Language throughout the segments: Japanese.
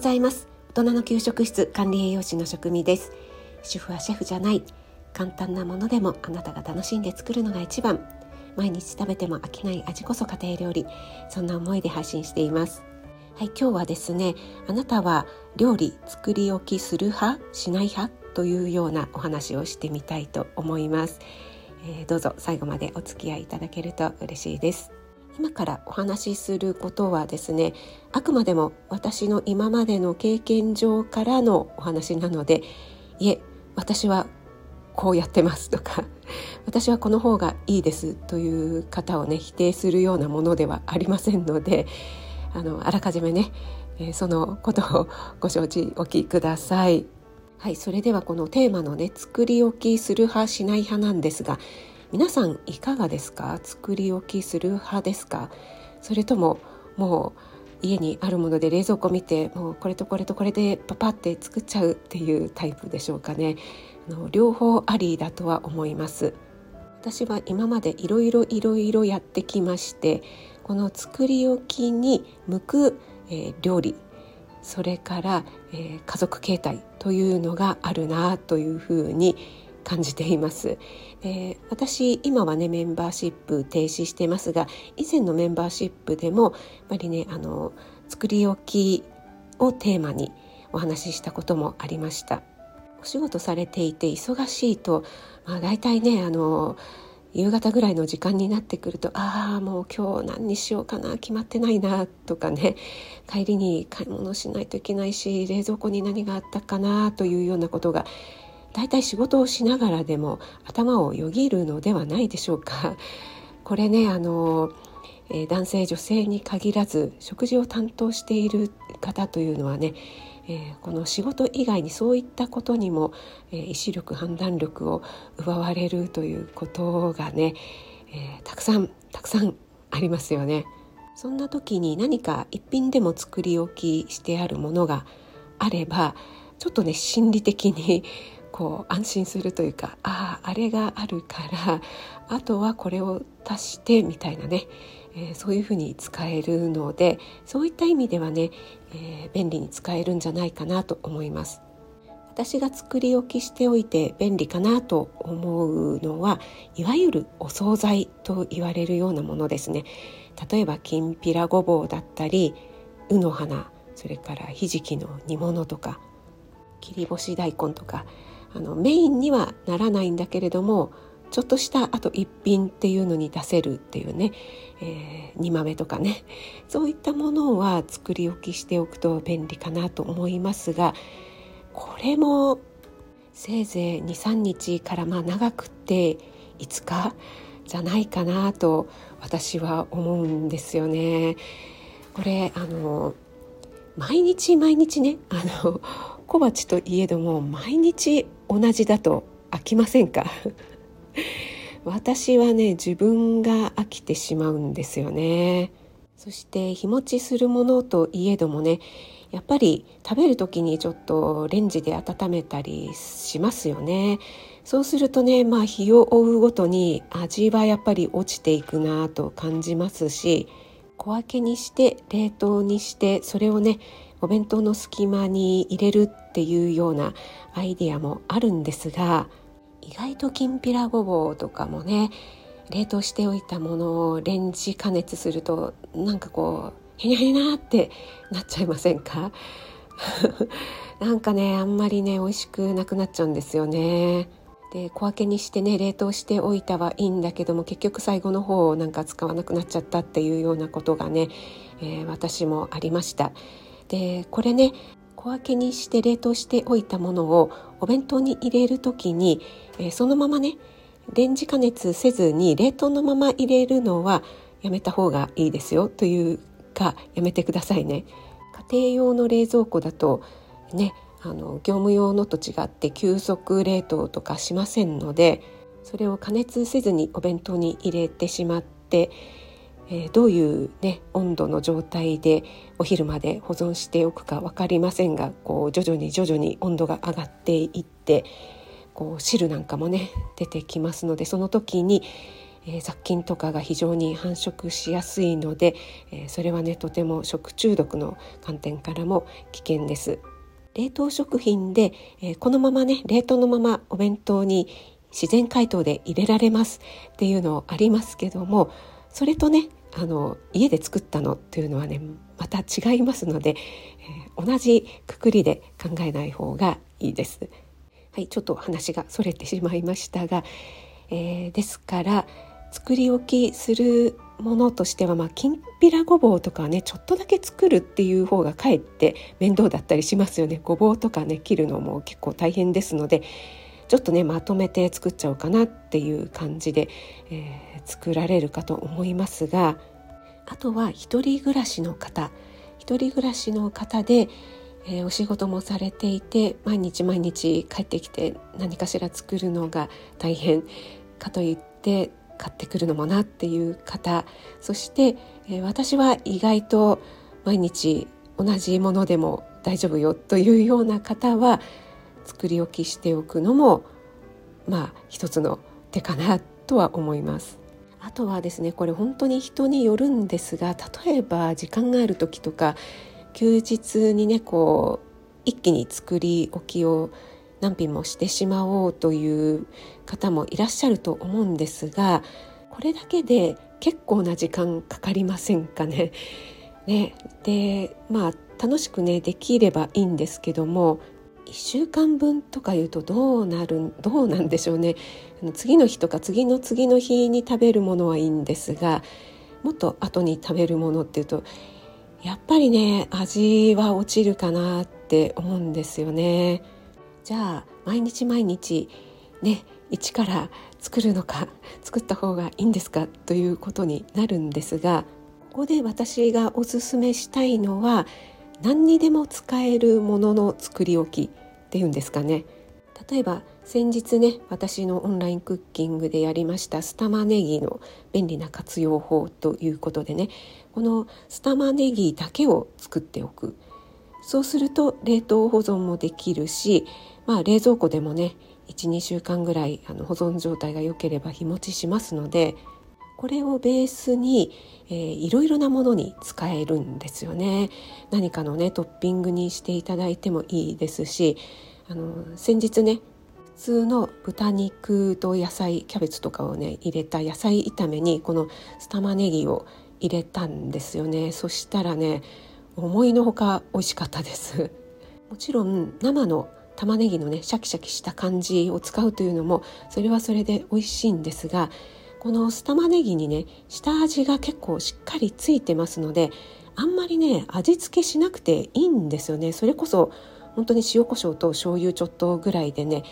ございます。大人の給食室管理栄養士の職味です。主婦はシェフじゃない。簡単なものでもあなたが楽しんで作るのが一番。毎日食べても飽きない味こそ家庭料理。そんな思いで配信しています。はい、今日はですねあなたは料理作り置きする派しない派というようなお話をしてみたいと思います、えー、どうぞ最後までお付き合いいただけると嬉しいです。今からお話しすることはですねあくまでも私の今までの経験上からのお話なのでいえ私はこうやってますとか 私はこの方がいいですという方をね否定するようなものではありませんのであのあらかじめね、え、そのことをご承知おきください。はい、それではこのテーマのね作り置きする派しない派なんですが皆さんいかがですか？作り置きする派ですか？それとももう家にあるもので冷蔵庫見てもうこれとこれとこれでパパって作っちゃうっていうタイプでしょうかね？あの両方ありだとは思います。私は今までいろいろいろいろやってきましてこの作り置きに向く、えー、料理それから、えー、家族形態というのがあるなというふうに感じています、えー、私今はねメンバーシップ停止してますが以前のメンバーシップでもやっぱりねあの作り置きをテーマにお話ししたこともありました。お仕事されていて忙しいと、まあ、大体ねあの夕方ぐらいの時間になってくるとああもう今日何にしようかな決まってないなとかね帰りに買い物しないといけないし冷蔵庫に何があったかなというようなことが大体仕事をしながらでも頭をよぎるのではないでしょうか。これねあのえ男性女性に限らず食事を担当している方というのはねえー、この仕事以外にそういったことにも、えー、意志力判断力を奪われるということがね、えー、たくさんたくさんありますよね。そんな時に何か一品でも作り置きしてあるものがあればちょっとね心理的にこう安心するというかあああれがあるからあとはこれを足してみたいなね、えー、そういうふうに使えるのでそういった意味ではね、えー、便利に使えるんじゃないかなと思います。私が作り置きしておいて便利かなと思うのはいわゆるお惣菜と言われるようなものですね例えばきんぴらごぼうだったりうの花それからひじきの煮物とか切り干し大根とかあのメインにはならないんだけれどもちょっとしたあと一品っていうのに出せるっていうね、えー、煮豆とかねそういったものは作り置きしておくと便利かなと思いますがこれもせいぜい23日からまあ長くって5日じゃないかなと私は思うんですよね。これあの毎日毎日ねあの小鉢といえども毎日同じだと飽きませんか？私はね自分が飽きてしまうんですよね。そして日持ちするものといえどもねやっぱり食べる時にちょっとレンジで温めたりしますよね。そうするとねまあ日を追うごとに味はやっぱり落ちていくなと感じますし小分けにして冷凍にしてそれをねお弁当の隙間に入れるっていうようなアイデアもあるんですが意外ときんぴらごぼうとかもね冷凍しておいたものをレンジ加熱するとなんかこうへにゃへにゃってなっちゃいませんか？なんかねあんまりね美味しくなくなっちゃうんですよね。で小分けにしてね冷凍しておいたはいいんだけども結局最後の方をなんか使わなくなっちゃったっていうようなことがね、えー、私もありました。でこれね小分けにして冷凍しておいたものをお弁当に入れる時に、えー、そのままねレンジ加熱せずに冷凍のまま入れるのはやめた方がいいですよというかやめてくださいね。家庭用の冷蔵庫だとねあの業務用のと違って急速冷凍とかしませんのでそれを加熱せずにお弁当に入れてしまってえー、どういう、ね、温度の状態でお昼まで保存しておくか分かりませんがこう徐々に徐々に温度が上がっていってこう汁なんかもね出てきますのでその時に、えー、雑菌とかが非常に繁殖しやすいので、えー、それはねとても食中毒の観点からも危険です。冷凍食品で、えー、このままね冷凍のままお弁当に自然解凍で入れられますっていうのありますけどもそれとねあの家で作ったのっていうのはねまた違いますので、えー、同じくくりで考えない方がいいです。はい、ちょっと話がそれてしまいましたが、えー、ですから作り置きするものとしては、まあ、きんぴらごぼうとかねちょっとだけ作るっていう方がかえって面倒だったりしますよねごぼうとかね切るのも結構大変ですのでちょっとねまとめて作っちゃおうかなっていう感じで、えー、作られるかと思いますがあとは一人暮らしの方。一人暮らしの方で、えー、お仕事もされていて毎日毎日帰ってきて何かしら作るのが大変かといって買ってくるのもなっていう方。そして、えー、私は意外と毎日同じものでも大丈夫よというような方は作り置きしておくのもまあ一つの手かなとは思います。あとはですねこれ本当に人によるんですが例えば時間がある時とか休日にねこう一気に作り置きを何品もしてしまおうという方もいらっしゃると思うんですがこれだけで結構な時間かかりませんかね。ねでまあ楽しくねできればいいんですけども1週間分とかいうとどうなるどうなんでしょうね次の日とか次の次の日に食べるものはいいんですがもっと後に食べるものっていうとやっぱりね味は落ちるかなって思うんですよね。じゃあ毎日毎日ね一から作るのか作った方がいいんですかということになるんですがここで私がおすすめしたいのは何にでも使えるものの作り置きっていうんですかね。例えば先日ね私のオンラインクッキングでやりましたスタマネギの便利な活用法ということでねこのスタマネギだけを作っておく。そうすると冷凍保存もできるしまあ、冷蔵庫でもね12週間ぐらいあの保存状態が良ければ日持ちしますのでこれをベースに、えー、いろいろなものに使えるんですよね。何かのねトッピングにしていただいてもいいですしあの先日ね普通の豚肉と野菜キャベツとかをね入れた野菜炒めにこのスタマネギを入れたんですよね。そしたらね思いのほか美味しかったです。もちろん生の玉ねぎのねシャキシャキした感じを使うというのもそれはそれで美味しいんですがこの酢玉ねぎにね下味が結構しっかりついてますのであんまりね味付けしなくていいんですよね。それこそ本当に塩コショウと醤油ちょっとぐらいでね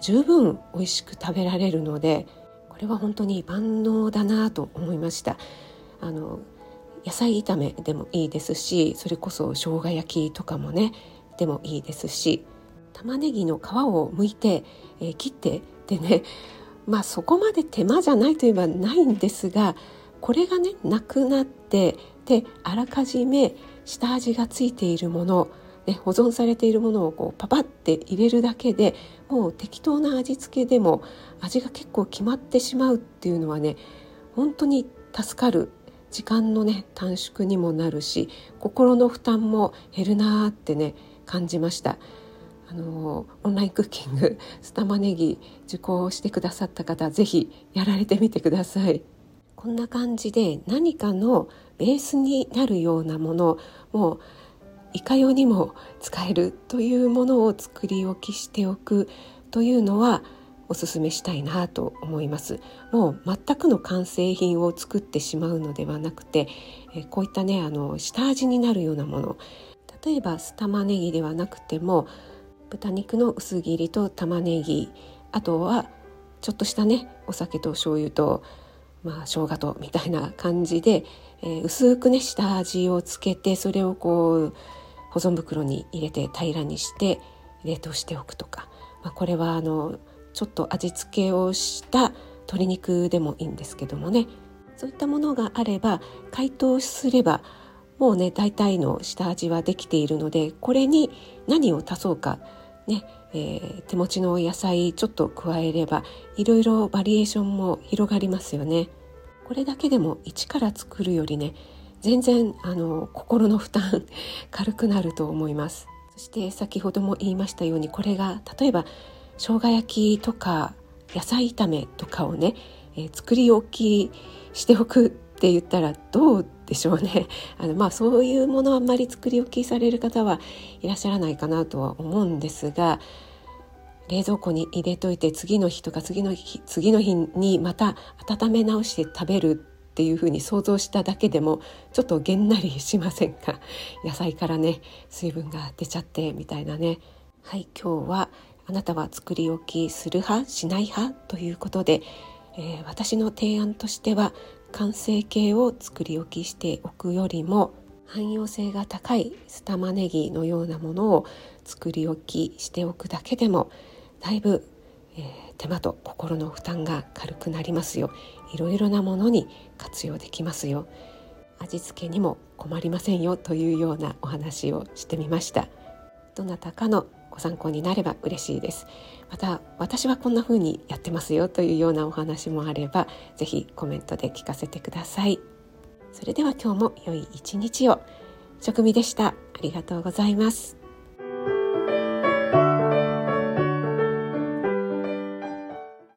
十分美味しく食べられるのでこれは本当に万能だなと思いました。あの野菜炒めでもいいですしそれこそ生姜焼きとかもねでもいいですし玉ねぎの皮を剥いて、えー、切ってでねまあそこまで手間じゃないといえばないんですがこれがねなくなってであらかじめ下味がついているもの、ね、保存されているものをこうパパって入れるだけでもう適当な味付けでも味が結構決まってしまうっていうのはね本当に助かる時間のね短縮にもなるし心の負担も減るなーってね感じました。あのオンラインクッキング スタマネギ受講してくださった方是非やられてみてください。こんな感じで何かのベースになるようなものもういかようにも使えるというものを作り置きしておくというのはおすすめしたいなと思いますもう全くの完成品を作ってしまうのではなくてえこういったねあの下味になるようなもの例えば酢玉ねぎではなくても豚肉の薄切りと玉ねぎ。あとはちょっとしたねお酒と醤油とまあ生姜とみたいな感じで、えー、薄くね下味をつけてそれをこう保存袋に入れて平らにして冷凍しておくとか、まあ、これはあのちょっと味付けをした鶏肉でもいいんですけどもね。そういったものがあれば解凍すればもうね大体の下味はできているのでこれに何を足そうかね、えー、手持ちの野菜ちょっと加えればいろいろバリエーションも広がりますよね。これだけでも一から作るよりね全然あの心の負担 軽くなると思いますそして先ほども言いましたようにこれが例えば生姜焼きとか野菜炒めとかをね、えー、作り置きしておくって言ったらどうでしょうね。あのまあそういうものあんまり作り置きされる方はいらっしゃらないかなとは思うんですが冷蔵庫に入れといて次の日とか次の日次の日にまた温め直して食べるっていうふうに想像しただけでもちょっとげんなりしませんか？野菜からね水分が出ちゃってみたいなね。はい今日はあなたは作り置きする派？しない派？ということで、えー、私の提案としては完成形を作り置きしておくよりも汎用性が高い酢玉ねぎのようなものを作り置きしておくだけでもだいぶ、えー、手間と心の負担が軽くなりますよ。いろいろなものに活用できますよ。味付けにも困りませんよというようなお話をしてみました。どなたかのご参考になれば嬉しいです。また私はこんな風にやってますよというようなお話もあればぜひコメントで聞かせてください。それでは今日も良い一日を。食味でした。ありがとうございます。